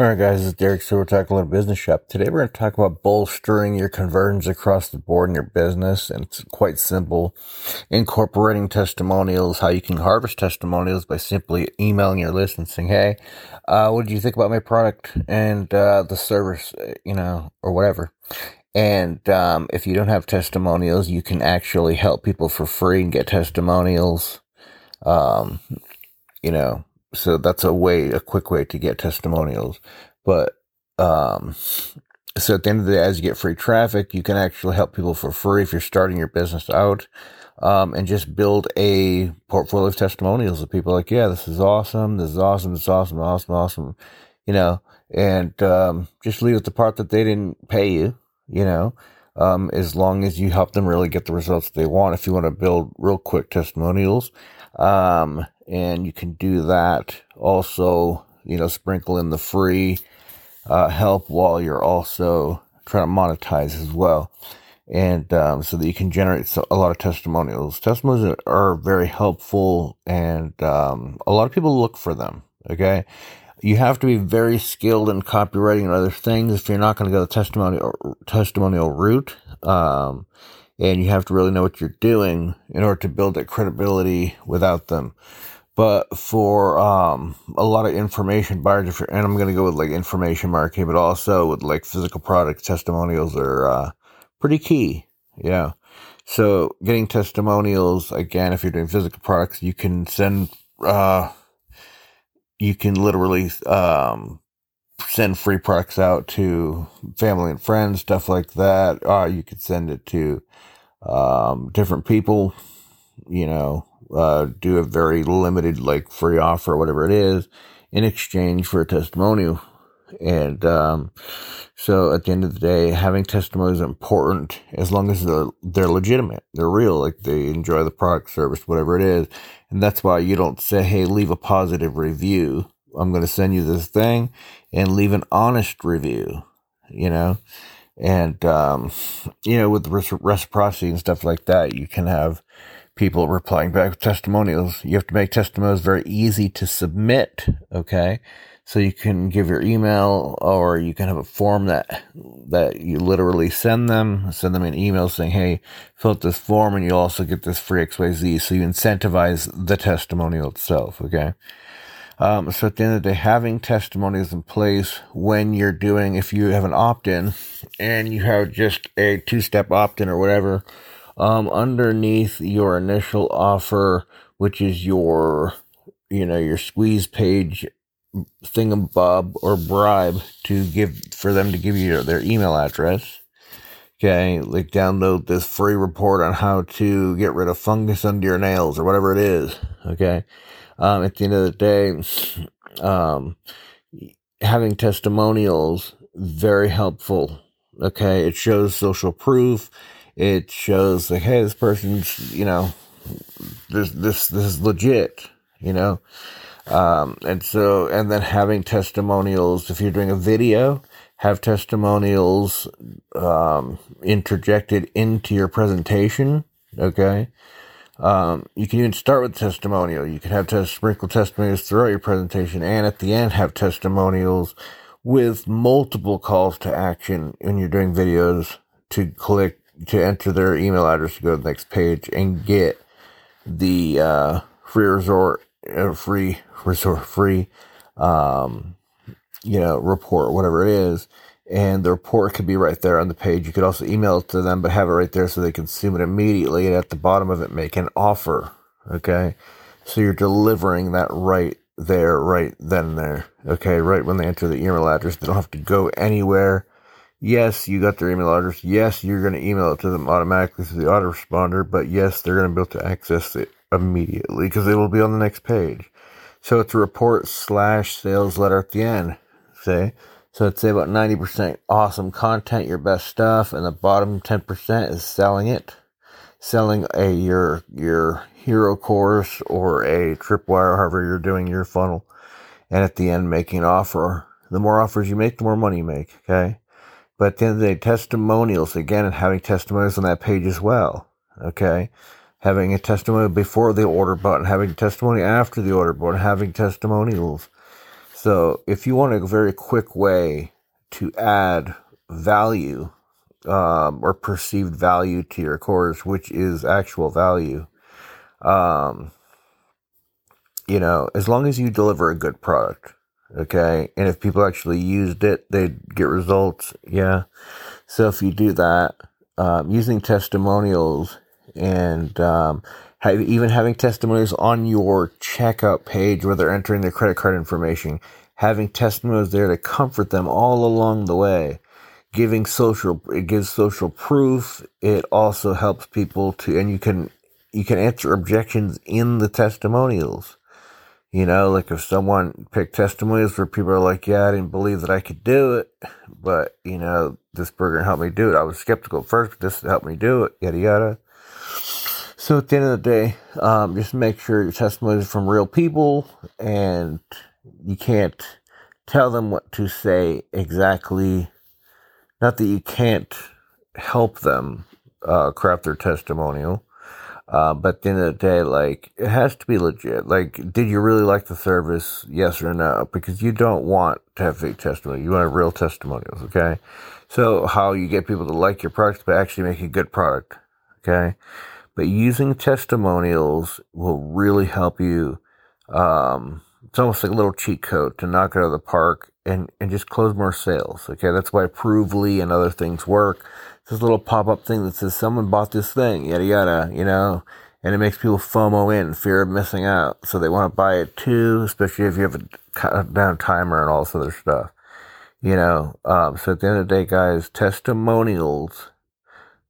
All right, guys, it's Derek So we're talking a little business shop. Today we're going to talk about bolstering your conversions across the board in your business. And it's quite simple. Incorporating testimonials, how you can harvest testimonials by simply emailing your list and saying, Hey, uh, what did you think about my product and, uh, the service, uh, you know, or whatever. And, um, if you don't have testimonials, you can actually help people for free and get testimonials. Um, you know, so that's a way, a quick way to get testimonials. But, um, so at the end of the day, as you get free traffic, you can actually help people for free if you're starting your business out. Um, and just build a portfolio of testimonials of people like, yeah, this is awesome. This is awesome. This is awesome. Awesome. Awesome. You know, and, um, just leave it the part that they didn't pay you, you know, um, as long as you help them really get the results they want. If you want to build real quick testimonials, um, and you can do that also, you know, sprinkle in the free uh, help while you're also trying to monetize as well. And um, so that you can generate a lot of testimonials. Testimonials are very helpful, and um, a lot of people look for them. Okay, you have to be very skilled in copywriting and other things if you're not going to go the testimonial testimonial route. Um, and you have to really know what you're doing in order to build that credibility without them. But for um, a lot of information buyers, and I'm going to go with like information marketing, but also with like physical product testimonials are uh, pretty key. Yeah. So getting testimonials again, if you're doing physical products, you can send, uh, you can literally um, send free products out to family and friends, stuff like that. Uh, you could send it to um, different people, you know, uh, do a very limited, like free offer, whatever it is, in exchange for a testimonial. And um, so at the end of the day, having testimonials is important as long as they're, they're legitimate, they're real, like they enjoy the product, service, whatever it is. And that's why you don't say, hey, leave a positive review. I'm going to send you this thing and leave an honest review, you know? And, um, you know, with reciprocity and stuff like that, you can have people replying back with testimonials. You have to make testimonials very easy to submit. Okay. So you can give your email or you can have a form that, that you literally send them, send them an email saying, Hey, fill out this form and you'll also get this free XYZ. So you incentivize the testimonial itself. Okay. Um, so at the end of the day, having testimonials in place when you're doing, if you have an opt-in and you have just a two-step opt-in or whatever, um, underneath your initial offer, which is your, you know, your squeeze page thingamabob or bribe to give for them to give you their email address. Okay, like download this free report on how to get rid of fungus under your nails or whatever it is. Okay, um, at the end of the day, um, having testimonials very helpful. Okay, it shows social proof it shows like, hey, this person's, you know, this this this is legit, you know. Um, and so, and then having testimonials. If you're doing a video, have testimonials um, interjected into your presentation. Okay. Um, you can even start with testimonial. You can have to sprinkle testimonials throughout your presentation, and at the end have testimonials with multiple calls to action when you're doing videos to click to enter their email address to go to the next page and get the uh, free resort, uh, free resort, free, um, you know, report, whatever it is. And the report could be right there on the page. You could also email it to them, but have it right there so they consume it immediately. And at the bottom of it, make an offer. Okay. So you're delivering that right there, right then there. Okay. Right when they enter the email address, they don't have to go anywhere yes, you got their email address. Yes, you're going to email it to them automatically through the autoresponder, but yes, they're going to be able to access it immediately because it will be on the next page. So it's a report slash sales letter at the end, say. So it's say about 90% awesome content, your best stuff, and the bottom 10% is selling it. Selling a your your hero course or a tripwire, however you're doing your funnel. And at the end making an offer. The more offers you make, the more money you make. Okay. But at the testimonials, again, and having testimonials on that page as well. Okay. Having a testimony before the order button, having testimony after the order button, having testimonials. So if you want a very quick way to add value um, or perceived value to your course, which is actual value, um, you know, as long as you deliver a good product, okay, and if people actually used it, they'd get results, yeah. So if you do that, um, using testimonials and um, have, even having testimonials on your checkout page where they're entering their credit card information, having testimonials there to comfort them all along the way, giving social it gives social proof. It also helps people to, and you can you can answer objections in the testimonials. You know, like if someone picked testimonies where people are like, yeah, I didn't believe that I could do it, but, you know, this burger helped me do it. I was skeptical at first, but this helped me do it, yada, yada. So at the end of the day, um, just make sure your testimony is from real people and you can't tell them what to say exactly. Not that you can't help them uh, craft their testimonial, uh, but at the end of the day, like, it has to be legit. Like, did you really like the service? Yes or no? Because you don't want to have fake testimony. You want real testimonials, okay? So, how you get people to like your product, but actually make a good product, okay? But using testimonials will really help you. Um, it's almost like a little cheat code to knock it out of the park and, and just close more sales, okay? That's why Provely and other things work this little pop up thing that says someone bought this thing, yada yada, you know, and it makes people FOMO in, fear of missing out. So they want to buy it too, especially if you have a countdown timer and all this other stuff, you know. Um, so at the end of the day, guys, testimonials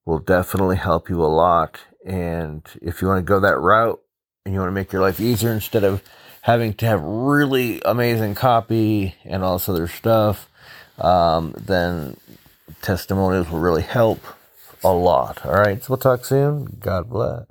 will definitely help you a lot. And if you want to go that route and you want to make your life easier instead of having to have really amazing copy and all this other stuff, um, then testimonials will really help a lot. All right, so we'll talk soon. God bless.